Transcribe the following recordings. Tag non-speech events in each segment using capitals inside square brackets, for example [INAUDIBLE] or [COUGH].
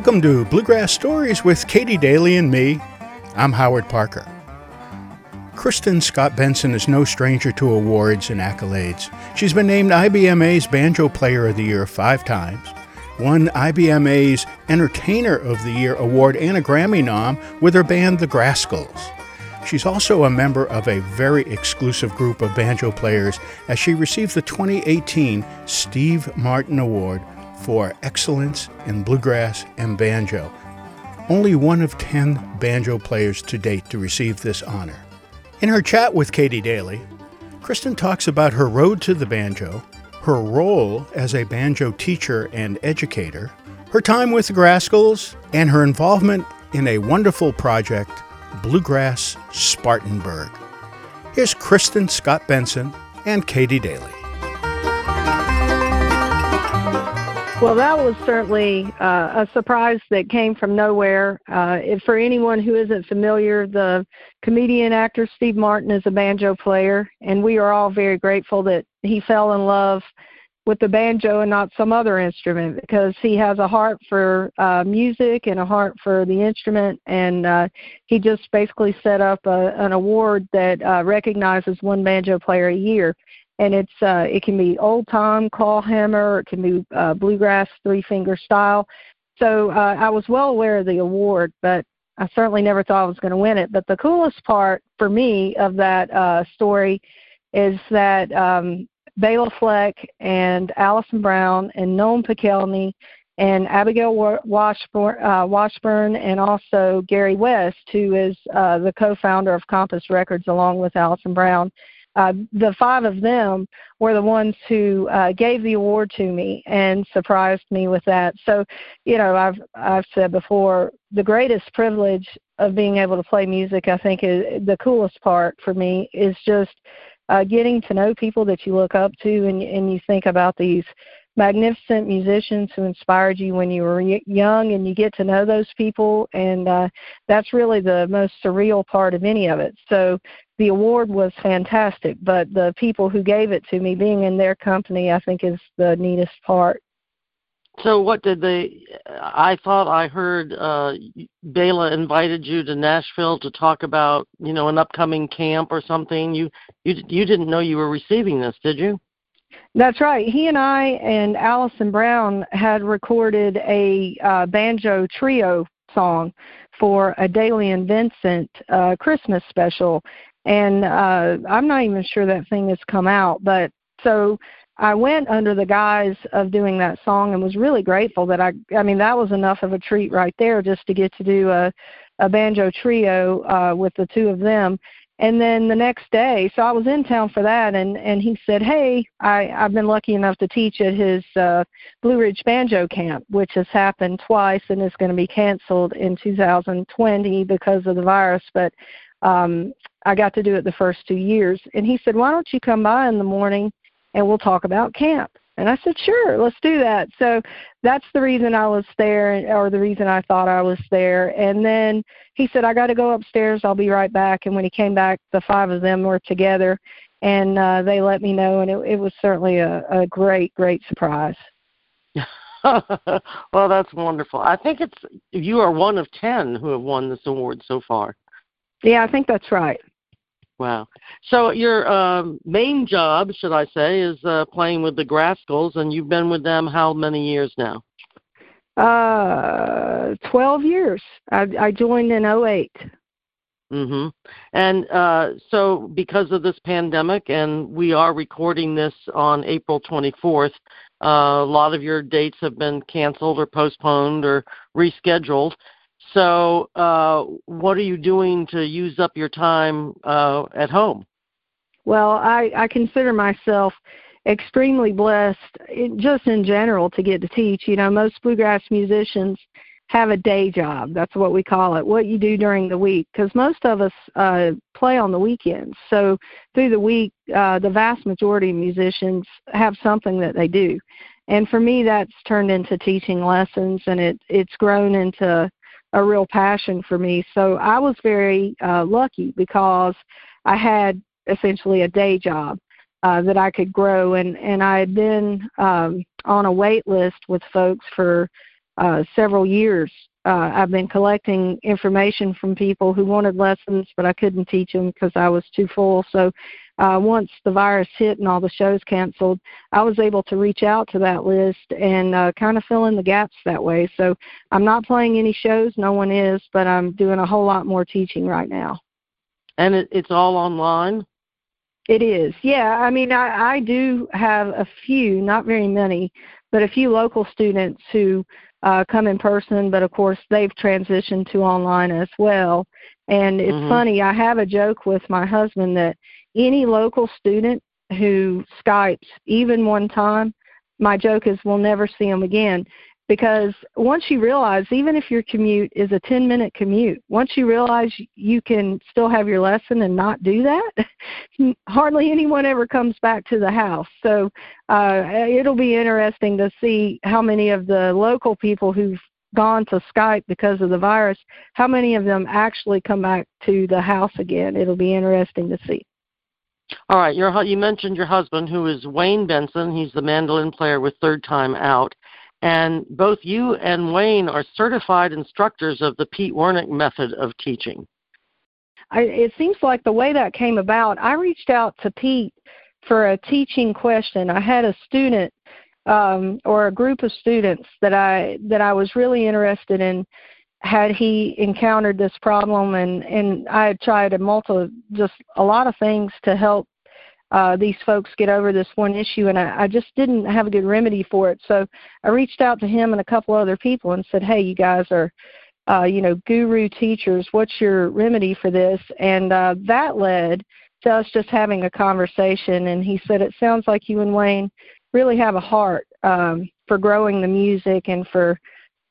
Welcome to Bluegrass Stories with Katy Daley and me. I'm Howard Parker. Kristin Scott Benson is no stranger to awards and accolades. She's been named IBMA's Banjo Player of the Year five times, won IBMA's Entertainer of the Year award and a Grammy nom with her band The Grascals. She's also a member of a very exclusive group of banjo players as she received the 2018 Steve Martin Award for Excellence in Bluegrass and Banjo. Only one of 10 banjo players to date to receive this honor. In her chat with Katy Daley, Kristin talks about her road to the banjo, her role as a banjo teacher and educator, her time with the Grascals, and her involvement in a wonderful project, Bluegrass Spartanburg. Here's Kristin Scott Benson and Katy Daley. Well, that was certainly uh, a surprise that came from nowhere. Uh, for anyone who isn't familiar, the comedian actor Steve Martin is a banjo player, and we are all very grateful that he fell in love with the banjo and not some other instrument because he has a heart for uh, music and a heart for the instrument, and uh, he just basically set up a, an award that uh, recognizes one banjo player a year and it's uh, it can be old time claw hammer, it can be uh, bluegrass three finger style. So uh, I was well aware of the award, but I certainly never thought I was going to win it. But the coolest part for me of that uh, story is that um, Bela Fleck and Alison Brown and Noam Pikelny and Abigail Washburn, uh, Washburn and also Garry West, who is uh, the co-founder of Compass Records along with Alison Brown, uh, the five of them were the ones who uh, gave the award to me and surprised me with that. So, you know, I've I've said before, the greatest privilege of being able to play music, I think, is the coolest part for me is just uh, getting to know people that you look up to, and and you think about these magnificent musicians who inspired you when you were young and you get to know those people and uh that's really the most surreal part of any of it so the award was fantastic, but the people who gave it to me, being in their company, I think is the neatest part. So, what did they? I thought I heard uh, Bela invited you to Nashville to talk about, you know, an upcoming camp or something. You you you didn't know you were receiving this, did you? That's right. He and I and Alison Brown had recorded a uh, banjo trio song for a Dailey and Vincent uh, Christmas special, and uh, I'm not even sure that thing has come out. But so I went under the guise of doing that song and was really grateful that I. I mean, that was enough of a treat right there just to get to do a a banjo trio uh, with the two of them. And then the next day, so I was in town for that, and and he said, "Hey, I I've been lucky enough to teach at his uh, Blue Ridge Banjo Camp, which has happened twice and is going to be canceled in 2020 because of the virus. But um, I got to do it the first two years. And he said, Why don't you come by in the morning and we'll talk about camp? And I said, Sure, let's do that. So that's the reason I was there, or the reason I thought I was there. And then he said, I got to go upstairs. I'll be right back. And when he came back, the five of them were together and uh, they let me know. And it, it was certainly a, a great, great surprise. [LAUGHS] well, that's wonderful. I think it's you are one of ten who have won this award so far. Yeah, I think that's right. Wow. So your um, main job, should I say, is uh, playing with the Grascals, and you've been with them how many years now? Uh, 12 years. I, I joined in 08. Mhm. And uh so because of this pandemic and we are recording this on April 24th, uh, a lot of your dates have been canceled or postponed or rescheduled. So, uh, what are you doing to use up your time uh, at home? Well, I, I consider myself extremely blessed, just in general, to get to teach. You know, most bluegrass musicians have a day job. That's what we call it. What you do during the week, because most of us uh, play on the weekends. So through the week, uh, the vast majority of musicians have something that they do. And for me, that's turned into teaching lessons, and it it's grown into a real passion for me. So I was very uh, lucky because I had essentially a day job uh, that I could grow, and and I had been um, on a wait list with folks for uh, several years. Uh, I've been collecting information from people who wanted lessons, but I couldn't teach them because I was too full. So uh, once the virus hit and all the shows canceled, I was able to reach out to that list and uh, kind of fill in the gaps that way. So I'm not playing any shows, no one is, but I'm doing a whole lot more teaching right now. And it, it's all online? It is, yeah. I mean, I, I do have a few, not very many, but a few local students who uh, come in person, but of course they've transitioned to online as well. And it's mm-hmm. funny, I have a joke with my husband that any local student who Skypes even one time, my joke is we'll never see them again. Because once you realize, even if your commute is a 10 minute commute, once you realize you can still have your lesson and not do that, [LAUGHS] hardly anyone ever comes back to the house. So uh, it'll be interesting to see how many of the local people who've gone to Skype because of the virus, how many of them actually come back to the house again. It'll be interesting to see. All right, your, you mentioned your husband, who is Wayne Benson. He's the mandolin player with IIIrd Tyme Out. And both you and Wayne are certified instructors of the Pete Wernick method of teaching. I, it seems like the way that came about, I reached out to Pete for a teaching question. I had a student um, or a group of students that I that I was really interested in had he encountered this problem and and I had tried a multi just a lot of things to help uh, these folks get over this one issue and I, I just didn't have a good remedy for it. So I reached out to him and a couple other people and said, Hey, you guys are uh, you know, guru teachers, what's your remedy for this? And uh, that led to us just having a conversation and he said, It sounds like you and Wayne really have a heart um, for growing the music and for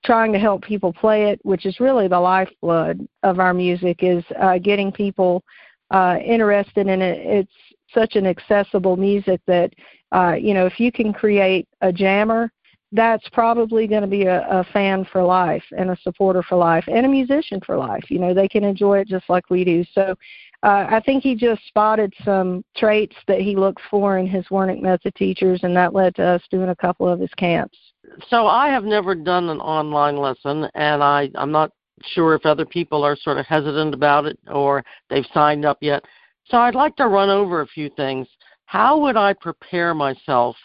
trying to help people play it, which is really the lifeblood of our music, is uh, getting people uh, interested in it. It's such an accessible music that uh, you know if you can create a jammer, that's probably going to be a, a fan for life and a supporter for life and a musician for life. You know they can enjoy it just like we do. So uh, I think he just spotted some traits that he looked for in his Wernick method teachers, and that led to us doing a couple of his camps. So I have never done an online lesson, and I, I'm not sure if other people are sort of hesitant about it or they've signed up yet. So I'd like to run over a few things. How would I prepare myself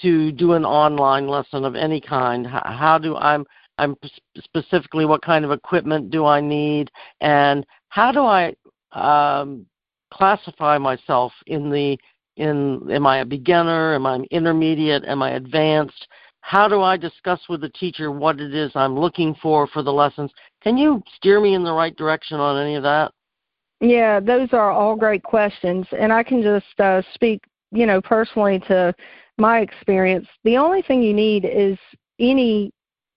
to do an online lesson of any kind? How do I'm I'm specifically what kind of equipment do I need, and how do I um, classify myself in the in am I a beginner? Am I intermediate? Am I advanced? How do I discuss with the teacher what it is I'm looking for for the lessons? Can you steer me in the right direction on any of that? Yeah, those are all great questions, and I can just uh, speak, you know, personally to my experience. The only thing you need is any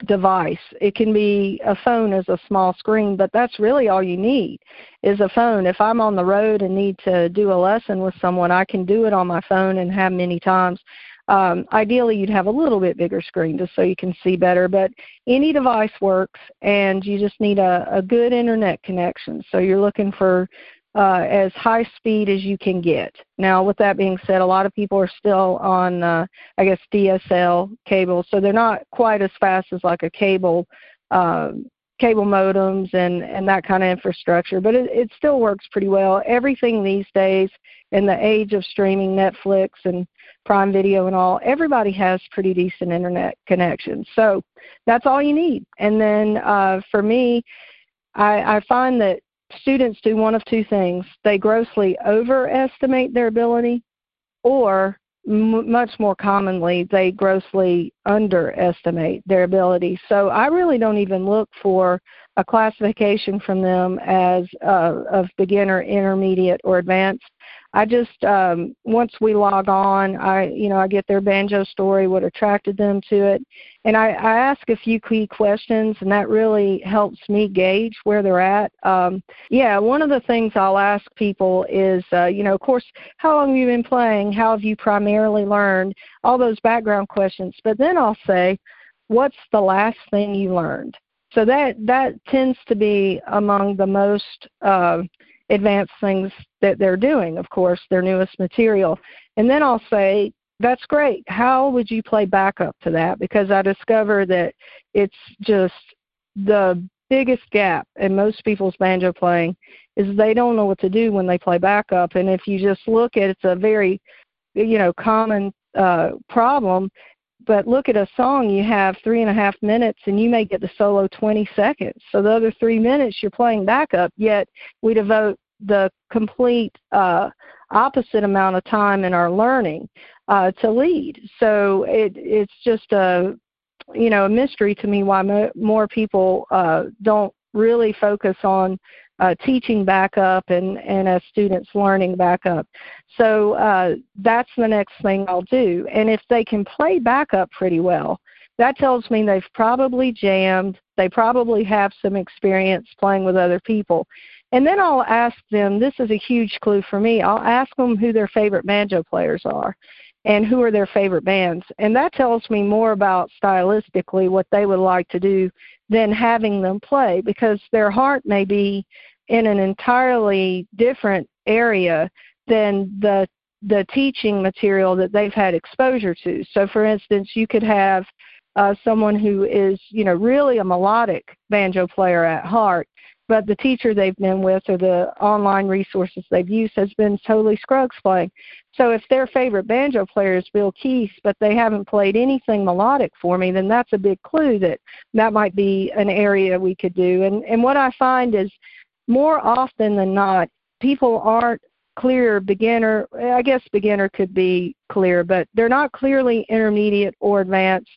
device. It can be a phone as a small screen, but that's really all you need is a phone. If I'm on the road and need to do a lesson with someone, I can do it on my phone and have many times. Um, ideally, you'd have a little bit bigger screen just so you can see better, but any device works, and you just need a, a good internet connection. So you're looking for uh, as high speed as you can get. Now, with that being said, a lot of people are still on, uh, I guess, DSL cable, so they're not quite as fast as like a cable uh, cable modems and and that kind of infrastructure, but it, it still works pretty well. Everything these days, in the age of streaming, Netflix and Prime Video and all, everybody has pretty decent internet connections. So that's all you need. And then uh, for me, I, I find that students do one of two things. They grossly overestimate their ability, or m- much more commonly, they grossly underestimate their ability. So I really don't even look for a classification from them as uh, of beginner, intermediate, or advanced. I just um, once we log on, I you know I get their banjo story, what attracted them to it, and I, I ask a few key questions, and that really helps me gauge where they're at. Um, yeah, one of the things I'll ask people is, uh, you know, of course, how long have you been playing? How have you primarily learned? All those background questions, but then I'll say, what's the last thing you learned? So that that tends to be among the most uh, advanced things that they're doing, of course, their newest material. And then I'll say, that's great. How would you play backup to that? Because I discover that it's just the biggest gap in most people's banjo playing is they don't know what to do when they play backup. And if you just look at it, it's a very, you know, common uh, problem. But look at a song, you have three and a half minutes, and you may get the solo 20 seconds. So the other three minutes you're playing backup. Yet we devote the complete uh, opposite amount of time in our learning uh, to lead. So it, it's just a you know a mystery to me why mo- more people uh, don't really focus on uh, teaching backup and and as students learning backup. So uh, that's the next thing I'll do. And if they can play backup pretty well, that tells me they've probably jammed. They probably have some experience playing with other people. And then I'll ask them, this is a huge clue for me, I'll ask them who their favorite banjo players are and who are their favorite bands. And that tells me more about stylistically what they would like to do than having them play because their heart may be in an entirely different area than the the teaching material that they've had exposure to. So for instance, you could have uh, someone who is, you know, really a melodic banjo player at heart, but the teacher they've been with or the online resources they've used has been totally Scruggs playing. So if their favorite banjo player is Bill Keith, but they haven't played anything melodic for me, then that's a big clue that that might be an area we could do. And and what I find is more often than not, people aren't clear beginner. I guess beginner could be clear, but they're not clearly intermediate or advanced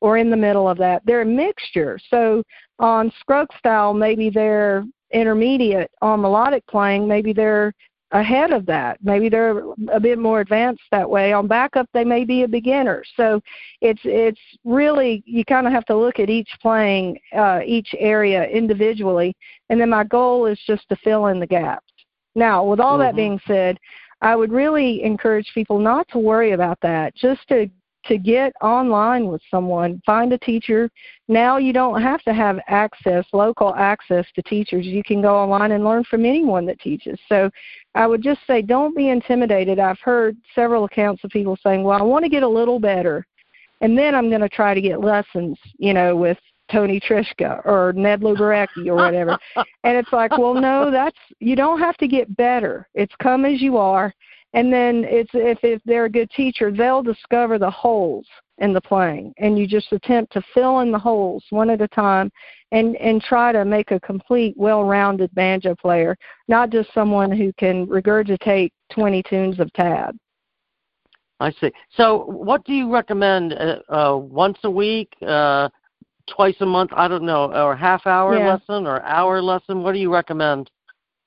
or in the middle of that. They're a mixture. So on Scruggs style, maybe they're intermediate. On melodic playing, maybe they're ahead of that. Maybe they're a bit more advanced that way. On backup, they may be a beginner. So it's it's really you kind of have to look at each playing uh, each area individually, and then my goal is just to fill in the gaps. Now, with all mm-hmm. that being said, I would really encourage people not to worry about that. Just to to get online with someone, find a teacher. Now you don't have to have access, local access to teachers. You can go online and learn from anyone that teaches. So I would just say don't be intimidated. I've heard several accounts of people saying, well, I want to get a little better, and then I'm going to try to get lessons, you know, with Tony Trischka or Ned Luberecki or whatever. [LAUGHS] and it's like, well, no, that's you don't have to get better. It's come as you are and then it's if, if they're a good teacher they'll discover the holes in the playing and you just attempt to fill in the holes one at a time and and try to make a complete well-rounded banjo player not just someone who can regurgitate 20 tunes of tab. I see. So what do you recommend uh, uh, once a week uh, twice a month? I don't know or half hour yeah. lesson or hour lesson? What do you recommend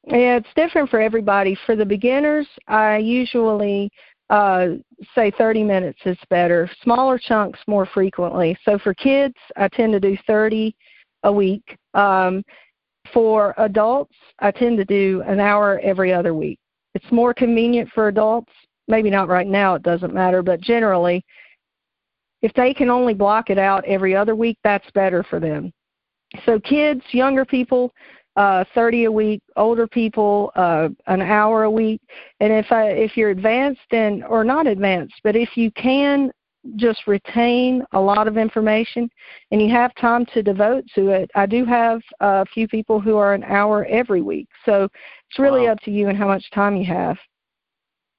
yeah, it's different for everybody. For the beginners, I usually uh, say 30 minutes is better. Smaller chunks more frequently. So for kids, I tend to do 30 a week. Um, for adults, I tend to do an hour every other week. It's more convenient for adults. Maybe not right now, it doesn't matter, but generally, if they can only block it out every other week, that's better for them. So kids, younger people, uh, 30 a week, older people uh, an hour a week. And if I, if you're advanced and or not advanced, but if you can just retain a lot of information and you have time to devote to it, I do have a few people who are an hour every week. So it's really wow. up to you and how much time you have.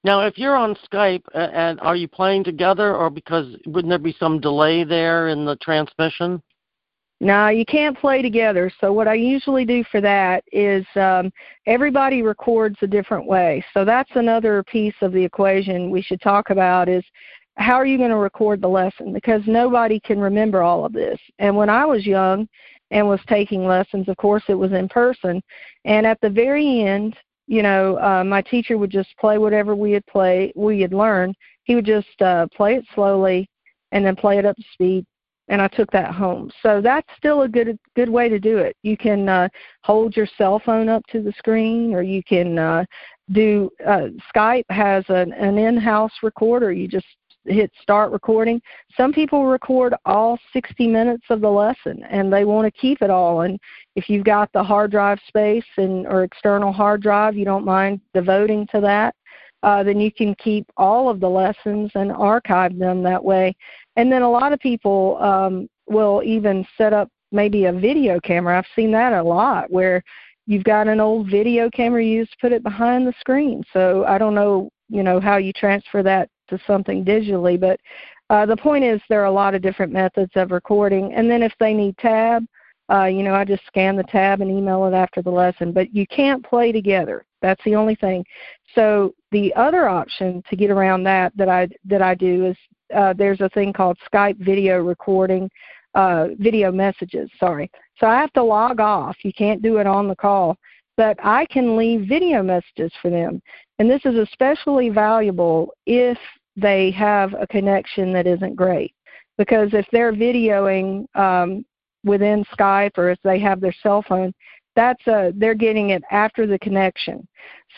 Now, if you're on Skype, and are you playing together, or because wouldn't there be some delay there in the transmission? No, you can't play together. So what I usually do for that is um, everybody records a different way. So that's another piece of the equation we should talk about is how are you going to record the lesson? Because nobody can remember all of this. And when I was young and was taking lessons, of course it was in person. And at the very end, you know, uh, my teacher would just play whatever we had play we had learned. He would just uh, play it slowly and then play it up to speed and I took that home. So that's still a good good way to do it. You can uh, hold your cell phone up to the screen, or you can uh, do. Uh, Skype has an, an in-house recorder. You just hit start recording. Some people record all 60 minutes of the lesson, and they want to keep it all. And if you've got the hard drive space and or external hard drive, you don't mind devoting to that. uh, then you can keep all of the lessons and archive them that way. And then a lot of people um, will even set up maybe a video camera. I've seen that a lot where you've got an old video camera you just put it behind the screen. So I don't know, you know, how you transfer that to something digitally, but uh, the point is there are a lot of different methods of recording. And then if they need tab, uh, you know, I just scan the tab and email it after the lesson. But you can't play together. That's the only thing. So the other option to get around that that I that I do is uh, there's a thing called Skype video recording, uh, video messages. Sorry. So I have to log off. You can't do it on the call, but I can leave video messages for them. And this is especially valuable if they have a connection that isn't great. Because if they're videoing um, within Skype or if they have their cell phone, that's a they're getting it after the connection.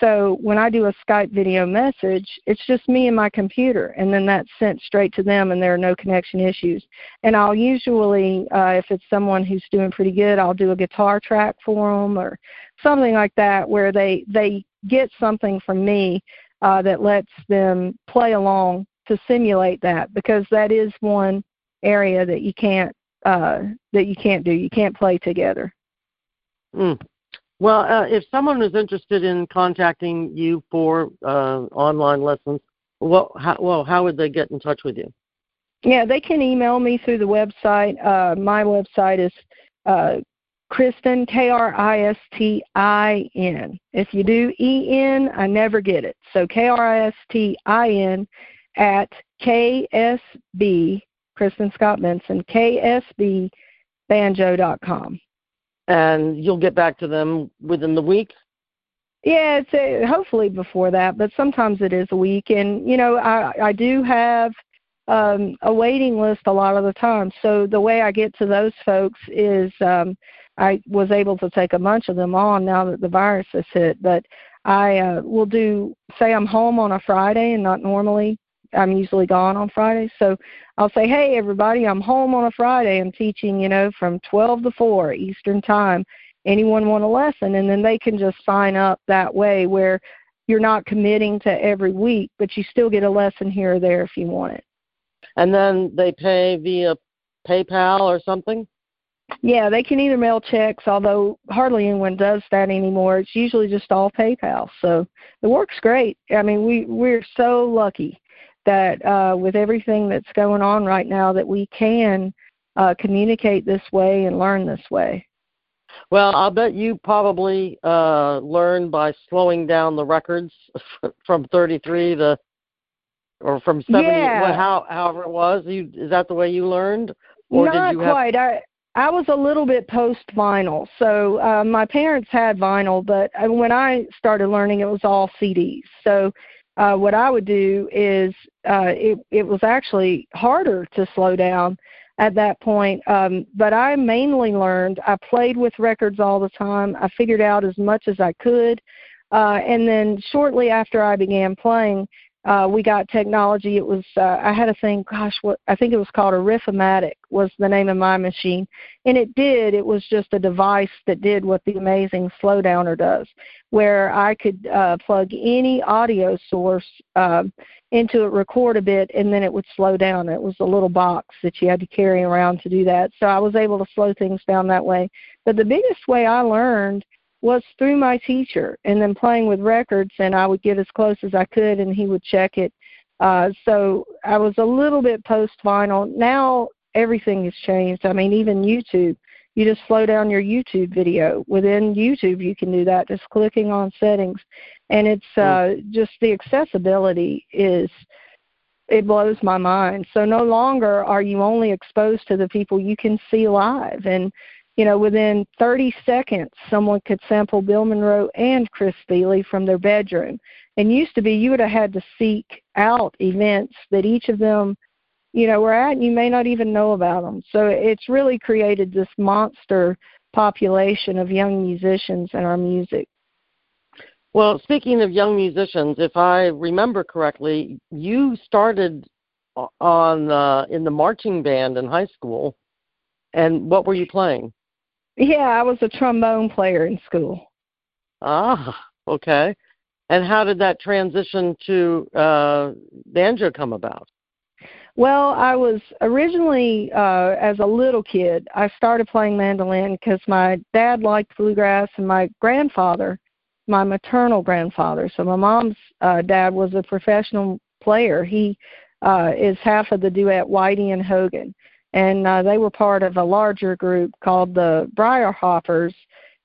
So when I do a Skype video message, it's just me and my computer, and then that's sent straight to them, and there are no connection issues. And I'll usually, uh, if it's someone who's doing pretty good, I'll do a guitar track for them or something like that, where they they get something from me uh, that lets them play along to simulate that, because that is one area that you can't uh, that you can't do. You can't play together. Mm. Well, uh, if someone is interested in contacting you for uh, online lessons, well, how, well, how would they get in touch with you? Yeah, they can email me through the website. Uh, my website is uh, Kristin K R I S T I N. If you do E N, I never get it. So K R I S T I N at KSB Kristin Scott Benson KSBBanjo.com and you'll get back to them within the week? Yeah it's a, hopefully before that but sometimes it is a week. And you know i i do have um a waiting list a lot of the time. So the way i get to those folks is um i was able to take a bunch of them on now that the virus has hit. But i uh will do say i'm home on a friday and not normally I'm usually gone on Fridays. So I'll say, hey, everybody, I'm home on a Friday. I'm teaching, you know, from 12 to 4 Eastern Time. Anyone want a lesson? And then they can just sign up that way where you're not committing to every week, but you still get a lesson here or there if you want it. And then they pay via PayPal or something? Yeah, they can either mail checks, although hardly anyone does that anymore. It's usually just all PayPal. So it works great. I mean, we we're so lucky that uh, with everything that's going on right now, that we can uh, communicate this way and learn this way. Well, I'll bet you probably uh, learned by slowing down the records [LAUGHS] from 33 to or from 70 yeah. how however it was. You is that the way you learned? Or not did you have... quite. I i was a little bit post vinyl so uh, my parents had vinyl but uh, when i started learning it was all cds so uh, what I would do is uh, it, it was actually harder to slow down at that point. Um, but I mainly learned, I played with records all the time. I figured out as much as I could. Uh, and then shortly after I began playing, uh, we got technology. It was uh, I had a thing. Gosh, what I think it was called a was the name of my machine, and it did. It was just a device that did what the amazing slowdowner does, where I could uh, plug any audio source uh, into it, record a bit, and then it would slow down. It was a little box that you had to carry around to do that. So I was able to slow things down that way. But the biggest way I learned was through my teacher and then playing with records and I would get as close as I could and he would check it. Uh so I was a little bit post vinyl. Now everything has changed. I mean even YouTube. You just slow down your YouTube video. Within YouTube you can do that just clicking on settings. And it's uh just the accessibility is it blows my mind. So no longer are you only exposed to the people you can see live and you know, within 30 seconds, someone could sample Bill Monroe and Chris Thile from their bedroom. And used to be you would have had to seek out events that each of them, you know, were at, and you may not even know about them. So it's really created this monster population of young musicians in our music. Well, speaking of young musicians, if I remember correctly, you started on uh, in the marching band in high school. And what were you playing? Yeah, I was a trombone player in school. Ah, okay. And how did that transition to uh, banjo come about? Well, I was originally, uh, as a little kid, I started playing mandolin because my dad liked bluegrass and my grandfather, my maternal grandfather, so my mom's uh, dad was a professional player. He uh, is half of the duet Whitey and Hogan, and uh, they were part of a larger group called the Briar Hoppers.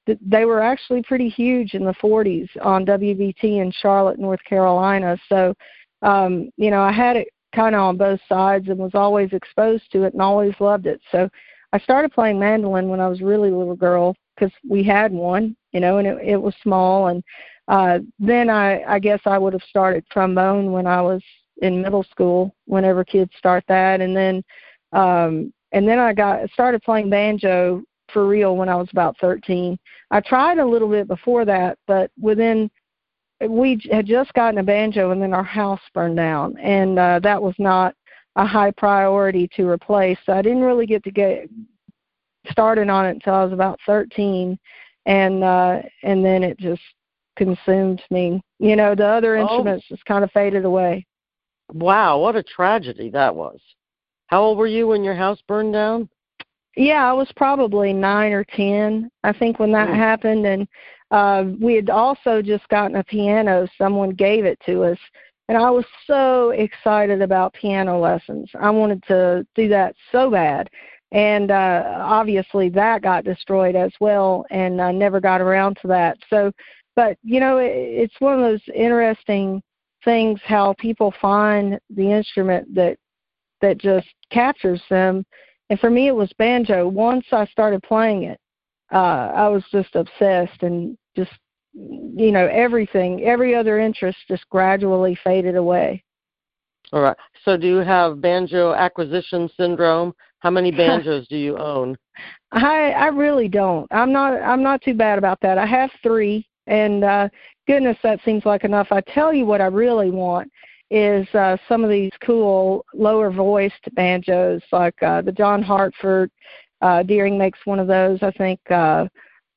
They were actually pretty huge in the 40s on WBT in Charlotte, North Carolina. So, um, you know, I had it kind of on both sides and was always exposed to it and always loved it. So I started playing mandolin when I was really a little girl because we had one, you know, and it, it was small. And uh, then I, I guess I would have started trombone when I was in middle school. Whenever kids start that, and then um, and then I got started playing banjo for real when I was about 13. I tried a little bit before that, but within we had just gotten a banjo and then our house burned down. And uh that was not a high priority to replace. So i didn't really get to get started on it until i was about thirteen. And uh and then it just consumed me. You know the other oh. instruments just kind of faded away. Wow what a tragedy that was how old were you when your house burned down yeah i was probably nine or ten i think when that mm. happened and uh, we had also just gotten a piano. Someone gave it to us. And I was so excited about piano lessons. I wanted to do that so bad. And uh, obviously that got destroyed as well, and I never got around to that. So, but you know, it, it's one of those interesting things how people find the instrument that that just captures them. And for me, it was banjo. Once I started playing it, uh, I was just obsessed and just you know everything every other interest just gradually faded away. All right. So do you have banjo acquisition syndrome? How many [LAUGHS] banjos do you own? I i really don't. I'm not i'm not too bad about that. I have three and uh goodness that seems like enough. I tell you what i really want is uh some of these cool lower voiced banjos like uh the john hartford uh deering makes one of those i think uh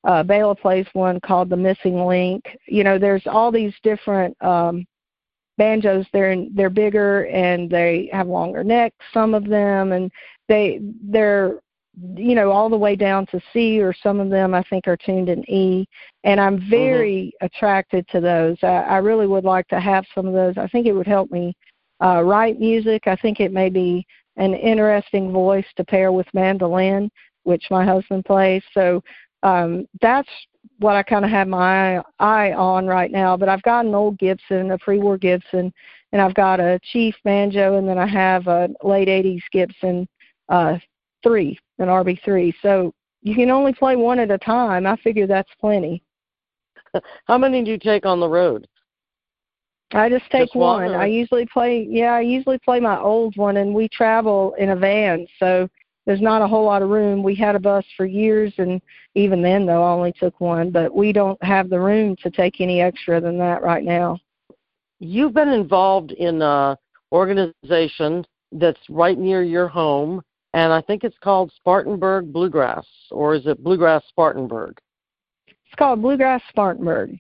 uh, Bela plays one called The Missing Link. You know, there's all these different um, banjos. They're in, they're bigger and they have longer necks. Some of them, and they they're you know all the way down to C, or some of them I think are tuned in E. And I'm mm-hmm. very mm-hmm. attracted to those. I, I really would like to have some of those. I think it would help me uh, write music. I think it may be an interesting voice to pair with mandolin, which my husband plays. So um, that's what I kind of have my eye on right now. But I've got an old Gibson, a pre-war Gibson, and I've got a Chief banjo, and then I have a late '80s Gibson uh, three, an RB3. So you can only play one at a time. I figure that's plenty. [LAUGHS] How many do you take on the road? I just take just one. one I usually play yeah, I usually play my old one and we travel in a van, so there's not a whole lot of room. We had a bus for years, and even then, though, I only took one. But we don't have the room to take any extra than that right now. You've been involved in a organization that's right near your home, and I think it's called Spartanburg Bluegrass, or is it Bluegrass Spartanburg? It's called Bluegrass Spartanburg.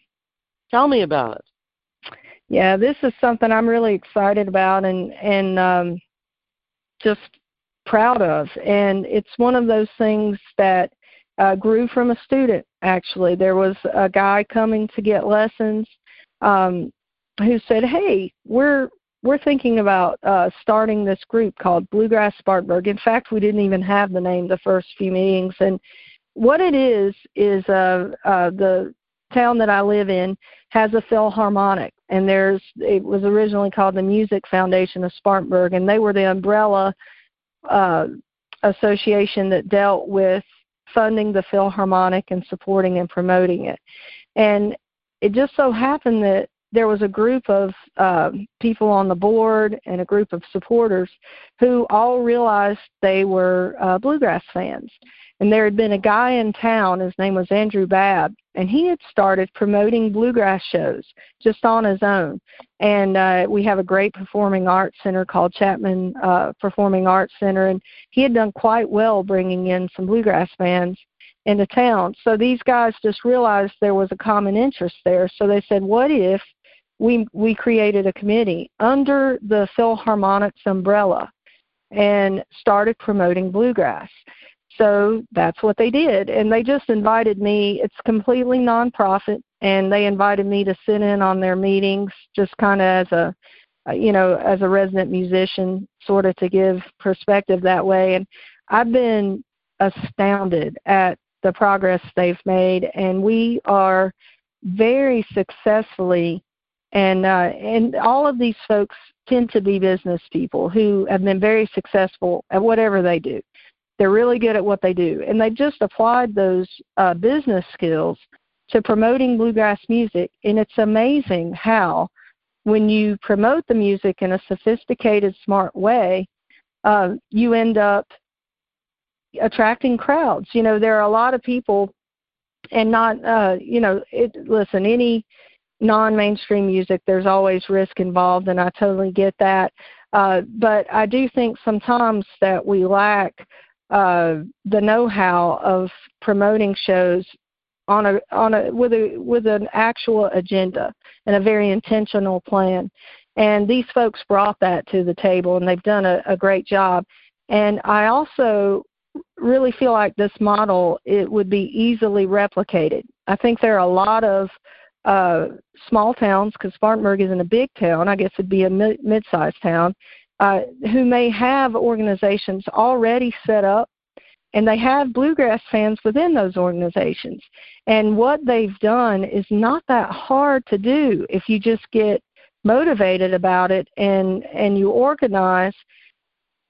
Tell me about it. Yeah, this is something I'm really excited about, and and um, just proud of. And it's one of those things that uh, grew from a student, actually. There was a guy coming to get lessons um, who said, Hey, we're we're thinking about uh, starting this group called Bluegrass Spartanburg. In fact, we didn't even have the name the first few meetings. And what it is is uh, uh, the town that I live in has a philharmonic, and there's it was originally called the Music Foundation of Spartanburg, and they were the umbrella uh, association that dealt with funding the Philharmonic and supporting and promoting it. And it just so happened that there was a group of uh, people on the board and a group of supporters who all realized they were uh, bluegrass fans. And there had been a guy in town, his name was Andrew Babb, and he had started promoting bluegrass shows just on his own. And uh, we have a great performing arts center called Chapman uh, Performing Arts Center, and he had done quite well bringing in some bluegrass bands into town. So these guys just realized there was a common interest there. So they said, what if we we created a committee under the Philharmonic's umbrella and started promoting bluegrass. So that's what they did, and they just invited me. It's completely nonprofit, and they invited me to sit in on their meetings, just kind of as a, uh, you know, as a resident musician, sort of to give perspective that way. And I've been astounded at the progress they've made, and we are very successfully and uh, and all of these folks tend to be business people who have been very successful at whatever they do. They're really good at what they do, and they've just applied those uh, business skills to promoting bluegrass music. And it's amazing how, when you promote the music in a sophisticated, smart way, uh, you end up attracting crowds. You know, there are a lot of people, and not, uh, you know, it, listen, any non-mainstream music, there's always risk involved, and I totally get that. Uh, but I do think sometimes that we lack uh, the know-how of promoting shows on a on a with a with an actual agenda and a very intentional plan. And these folks brought that to the table, and they've done a, a great job. And I also really feel like this model it would be easily replicated. I think there are a lot of uh, small towns, because Spartanburg isn't a big town, I guess it'd be a mid-sized town, uh, who may have organizations already set up, and they have bluegrass fans within those organizations. And what they've done is not that hard to do if you just get motivated about it and and you organize.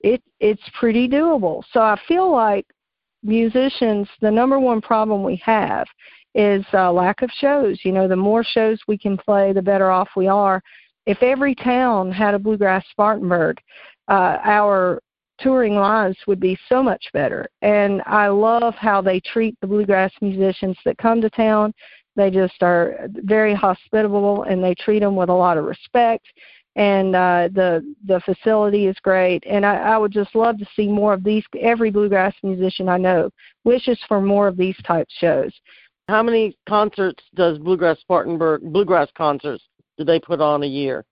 It it's pretty doable. So I feel like musicians, the number one problem we have is uh, lack of shows. You know, the more shows we can play, the better off we are. If every town had a bluegrass Spartanburg, uh, our touring lives would be so much better. And I love how they treat the bluegrass musicians that come to town. They just are very hospitable and they treat them with a lot of respect. And uh, the the facility is great, and I, I would just love to see more of these. Every bluegrass musician I know wishes for more of these type shows. How many concerts does Bluegrass Spartanburg Bluegrass concerts do they put on a year?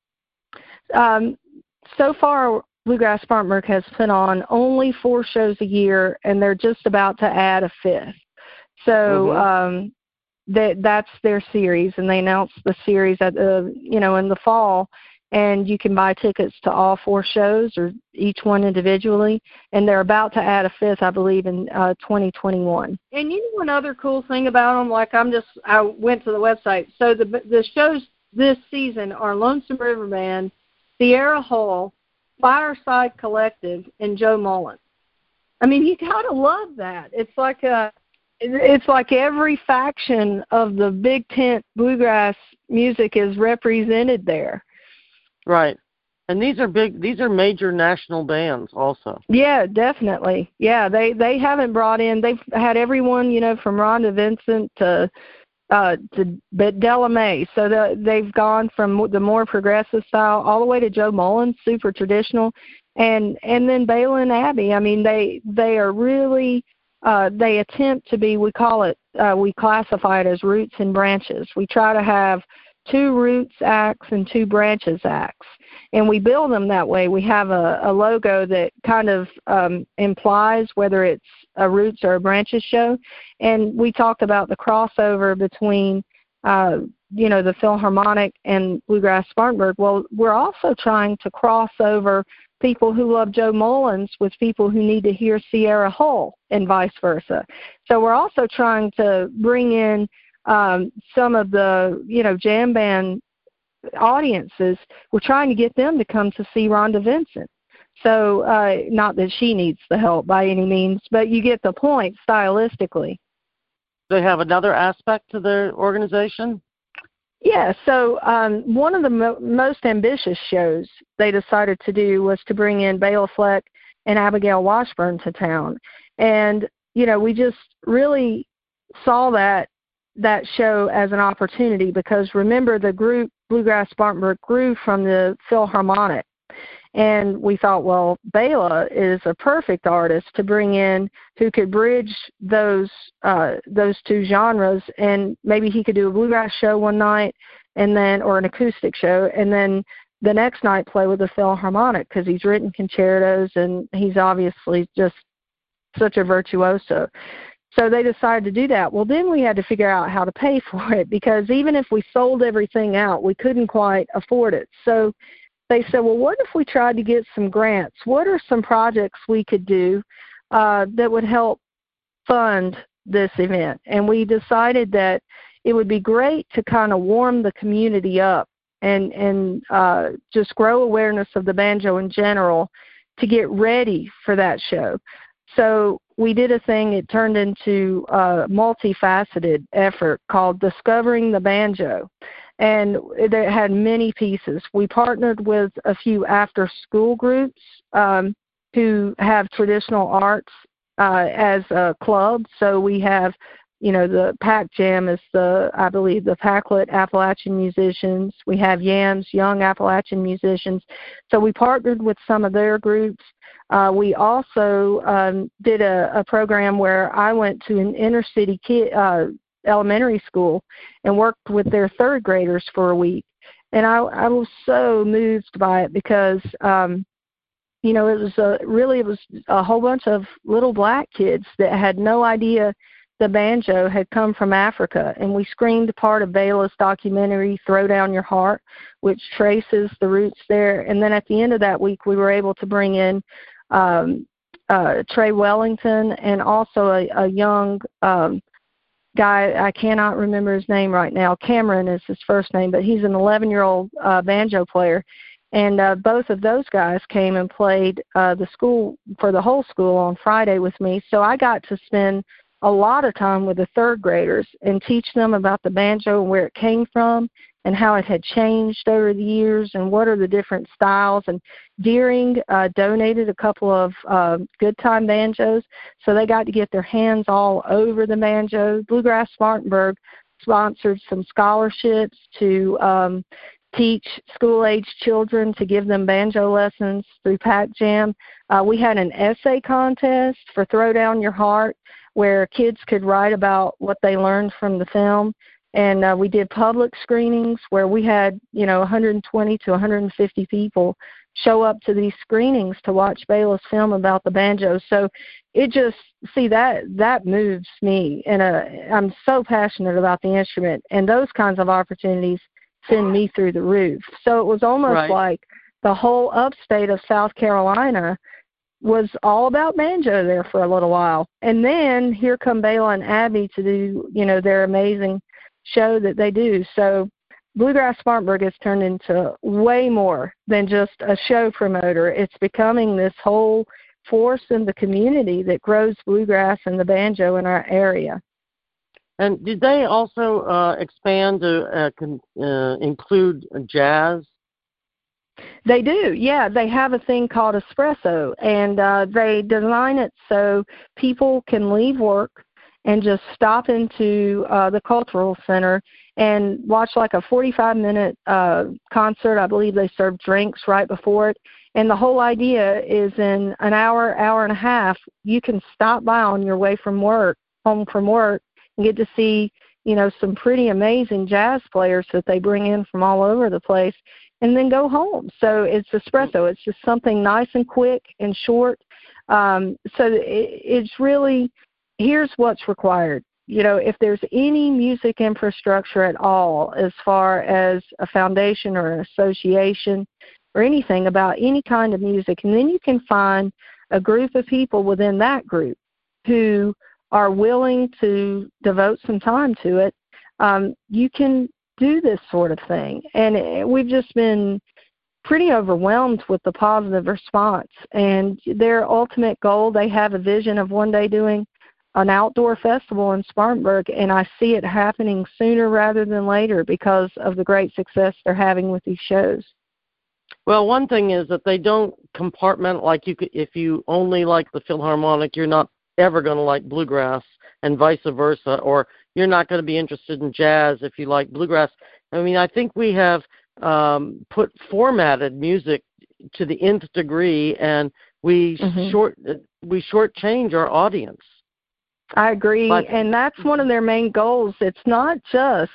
Um, so far, Bluegrass Spartanburg has put on only four shows a year, and they're just about to add a fifth. So mm-hmm. um, that that's their series, and they announced the series at the you know in the fall and you can buy tickets to all four shows or each one individually and they're about to add a fifth i believe in uh 2021 and you know another cool thing about them like i'm just i went to the website. So the the shows this season are lonesome river band sierra hull fireside collective and joe mullins. I mean you gotta love that. It's like a it's like every faction of the big tent bluegrass music is represented there Right. And these are big these are major national bands also. Yeah, definitely. Yeah, they they haven't brought in they've had everyone, you know, from Rhonda Vincent to uh to but Della Mae. So the, they've gone from the more progressive style all the way to Joe Mullins, super traditional, and and then Baylin Abbey. I mean, they they are really uh, they attempt to be we call it uh, we classify it as roots and branches. We try to have two roots acts and two branches acts and we build them that way. We have a, a logo that kind of um, implies whether it's a roots or a branches show. And we talked about the crossover between uh, you know the philharmonic and bluegrass spartanburg. Well we're also trying to cross over people who love joe mullins with people who need to hear sierra hull and vice versa. So we're also trying to bring in um, some of the you know jam band audiences, we're trying to get them to come to see Rhonda Vincent. So uh, not that she needs the help by any means, but you get the point stylistically. They have another aspect to their organization. Yeah, so um, one of the mo- most ambitious shows they decided to do was to bring in Bela Fleck and Abigail Washburn to town, and you know we just really saw that that show as an opportunity because remember the group Bluegrass Spartanburg grew from the Philharmonic. And we thought, well, Bela is a perfect artist to bring in who could bridge those uh, those two genres, and maybe he could do a bluegrass show one night, and then or an acoustic show, and then the next night play with the Philharmonic because he's written concertos and he's obviously just such a virtuoso. So they decided to do that. Well, then we had to figure out how to pay [LAUGHS] for it because even if we sold everything out, we couldn't quite afford it. So they said, well, what if we tried to get some grants? What are some projects we could do uh, that would help fund this event? And we decided that it would be great to kind of warm the community up and and uh, just grow awareness of the banjo in general to get ready for that show. So we did a thing. It turned into a multifaceted effort called Discovering the Banjo, and it had many pieces. We partnered with a few after-school groups um, who have traditional arts uh, as a club. So we have you know, the Pack Jam is the, I believe, the Packlet Appalachian musicians. We have Yams, Young Appalachian musicians. So we partnered with some of their groups. Uh, we also um, did a, a program where I went to an inner city kid, uh, elementary school and worked with their third graders for a week. And I, I was so moved by it because, um, you know, it was a, really it was a whole bunch of little black kids that had no idea the banjo had come from Africa, and we screened part of Bela's documentary, Throw Down Your Heart, which traces the roots there. And then at the end of that week, we were able to bring in um, uh, Trey Wellington and also a, a young um, guy, I cannot remember his name right now. Cameron is his first name, but he's an 11 year old uh, banjo player. And uh, both of those guys came and played uh, the school for the whole school on Friday with me. So I got to spend a lot of time with the third graders and teach them about the banjo and where it came from and how it had changed over the years and what are the different styles. And Deering uh, donated a couple of uh, good time banjos, so they got to get their hands all over the banjo. Bluegrass Spartanburg sponsored some scholarships to um, teach school age children to give them banjo lessons through Pack Jam. Uh, we had an essay contest for Throw Down Your Heart where kids could write about what they learned from the film. And uh, we did public screenings where we had, you know, 120 to 150 people show up to these screenings to watch Bela's film about the banjo. So it just see that that moves me, and I'm so passionate about the instrument, and those kinds of opportunities send me through the roof. So it was almost right. like the whole upstate of South Carolina was all about banjo there for a little while. And then here come Bela and Abby to do, you know, their amazing show that they do. So Bluegrass Spartanburg has turned into way more than just a show promoter. It's becoming this whole force in the community that grows bluegrass and the banjo in our area. And did they also uh, expand to uh, uh, include jazz they do, yeah. They have a thing called espresso, and uh, they design it so people can leave work and just stop into uh, the cultural center and watch like a 45 minute uh, concert. I believe they serve drinks right before it. And the whole idea is in an hour, hour and a half, you can stop by on your way from work, home from work, and get to see, you know, some pretty amazing jazz players that they bring in from all over the place and then go home. So it's espresso. It's just something nice and quick and short. Um, so it, it's really here's what's required. You know, if there's any music infrastructure at all, as far as a foundation or an association or anything about any kind of music, and then you can find a group of people within that group who are willing to devote some time to it, um, you can do this sort of thing. And we've just been pretty overwhelmed with the positive response. And their ultimate goal, they have a vision of one day doing an outdoor festival in Spartanburg, and I see it happening sooner rather than later because of the great success they're having with these shows. Well, one thing is that they don't compartment like you could, if you only like the Philharmonic, you're not ever going to like bluegrass, and vice versa, or you're not going to be interested in jazz if you like bluegrass. I mean, I think we have um, put formatted music to the nth degree, and we mm-hmm. short we shortchange our audience. I agree, but, and that's one of their main goals. It's not just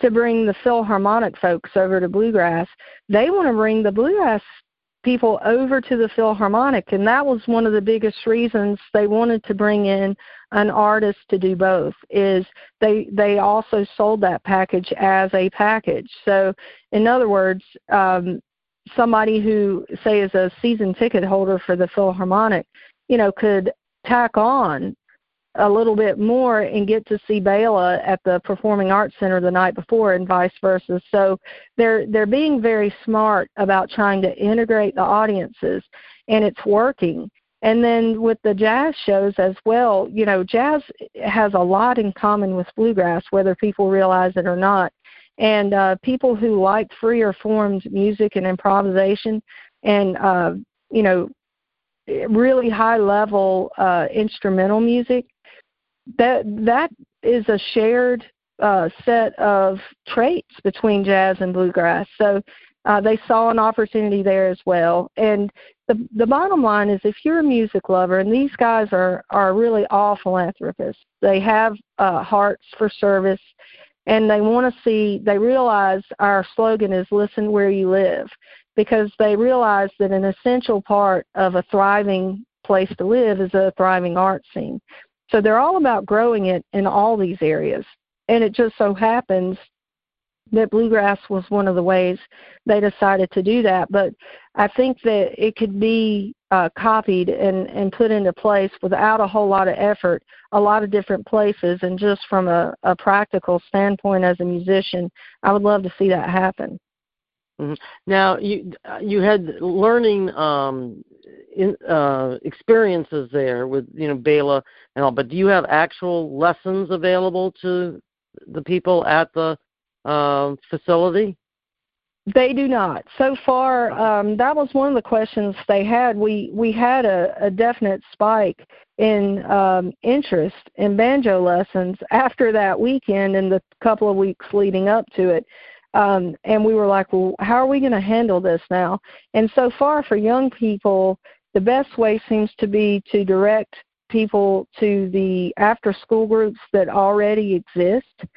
to bring the Philharmonic folks over to bluegrass. They want to bring the bluegrass people over to the Philharmonic, and that was one of the biggest reasons they wanted to bring in an artist to do both. Is they they also sold that package as a package. So, in other words, um, somebody who say is a season ticket holder for the Philharmonic, you know, could tack on a little bit more and get to see Bela at the Performing Arts Center the night before and vice versa. So they're they're being very smart about trying to integrate the audiences and it's working. And then with the jazz shows as well, you know, jazz has a lot in common with bluegrass, whether people realize it or not. And uh, people who like freer formed music and improvisation and, uh, you know, really high level uh, instrumental music that that is a shared uh, set of traits between jazz and bluegrass. So uh, they saw an opportunity there as well. And the the bottom line is, if you're a music lover, and these guys are are really all philanthropists, they have uh, hearts for service, and they want to see. They realize our slogan is "Listen where you live," because they realize that an essential part of a thriving place to live is a thriving art scene. So they're all about growing it in all these areas. And it just so happens that bluegrass was one of the ways they decided to do that. But I think that it could be uh, copied and, and put into place without a whole lot of effort, a lot of different places. And just from a, a practical standpoint as a musician, I would love to see that happen. Mm-hmm. Now you you had learning um, in, uh, experiences there with you know Bela and all, but do you have actual lessons available to the people at the uh, facility? They do not. So far, um, that was one of the questions they had. We we had a, a definite spike in um, interest in banjo lessons after that weekend and the couple of weeks leading up to it. Um, and we were like, well, how are we going to handle this now? And so far, for young people, the best way seems to be to direct people to the after school groups that already exist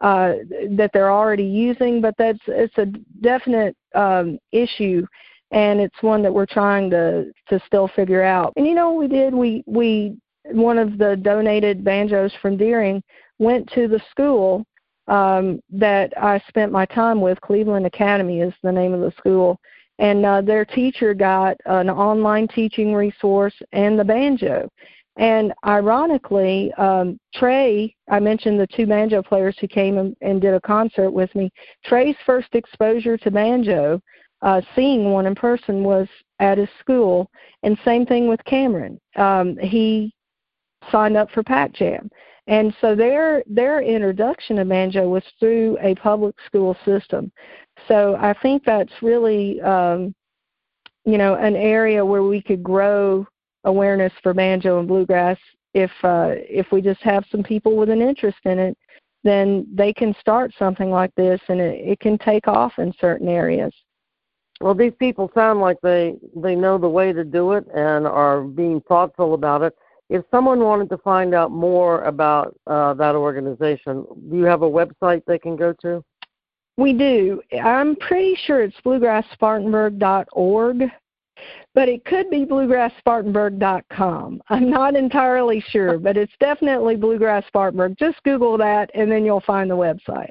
uh, that they're already using but that's it's a definite um, issue and it's one that we're trying to to still figure out and you know what we did we we one of the donated banjos from deering went to the school um, that i spent my time with cleveland academy is the name of the school and uh, their teacher got an online teaching resource and the banjo. And ironically, um, Trey, I mentioned the two banjo players who came and, and did a concert with me. Trey's first exposure to banjo, uh, seeing one in person, was at his school. And same thing with Cameron. Um, he signed up for Pac Jam. And so their their introduction to banjo was through a public school system. So I think that's really, um, you know, an area where we could grow awareness for banjo and bluegrass. If uh, if we just have some people with an interest in it then they can start something like this and it, it can take off in certain areas. Well these people sound like they they know the way to do it and are being thoughtful about it if someone wanted to find out more about uh, that organization do you have a website they can go to we do. I'm pretty sure it's bluegrassspartanburg.org, but it could be bluegrassspartanburg.com. I'm not entirely sure, but it's definitely Bluegrass Spartanburg. Just Google that, and then you'll find the website.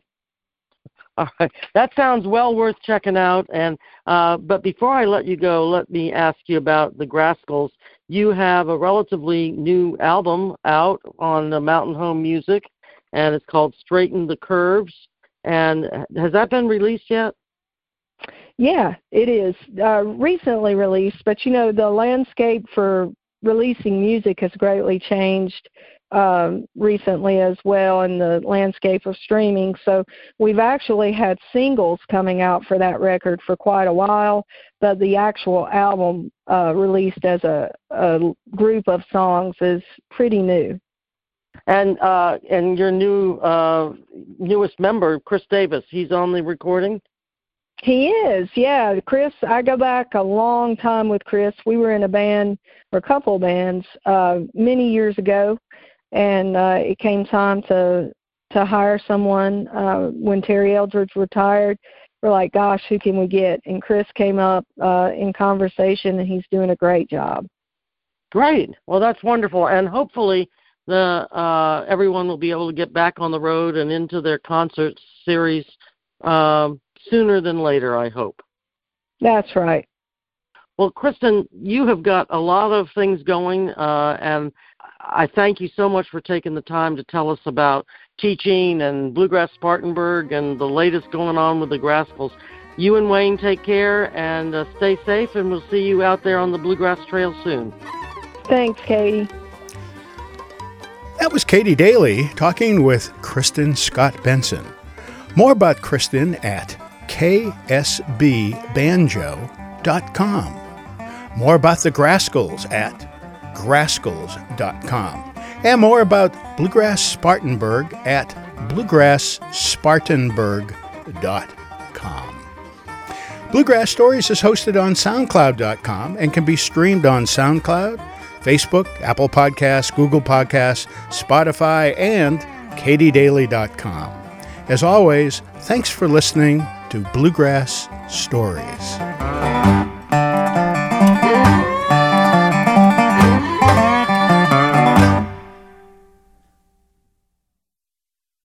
All right, that sounds well worth checking out. And uh, but before I let you go, let me ask you about the Grascals. You have a relatively new album out on the Mountain Home Music, and it's called Straighten the Curves. And has that been released yet? Yeah, it is uh, recently released, but you know the landscape for releasing music has greatly changed um, recently as well in the landscape of streaming. So we've actually had singles coming out for that record for quite a while, but the actual album uh, released as a, a group of songs is pretty new. And uh, and your new uh, newest member, Chris Davis, he's on the recording. He is, yeah. Chris, I go back a long time with Chris. We were in a band or a couple of bands uh, many years ago, and uh, it came time to to hire someone uh, when Terry Eldridge retired. We're like, gosh, who can we get? And Chris came up uh, in conversation, and he's doing a great job. Great. Well, that's wonderful, and hopefully the uh, everyone will be able to get back on the road and into their concert series um, sooner than later. I hope. That's right. Well, Kristin, you have got a lot of things going, uh, and I thank you so much for taking the time to tell us about teaching and Bluegrass Spartanburg and the latest going on with the Grascals. You and Wayne take care and uh, stay safe, and we'll see you out there on the Bluegrass Trail soon. Thanks, Katy. That was Katy Daley talking with Kristin Scott Benson. More about Kristin at ksbbanjo.com. More about the Grascals at grascals.com. And more about Bluegrass Spartanburg at bluegrassspartanburg.com. Bluegrass Stories is hosted on SoundCloud.com and can be streamed on SoundCloud, Facebook, Apple Podcasts, Google Podcasts, Spotify, and katydaley.com. As always, thanks for listening to Bluegrass Stories.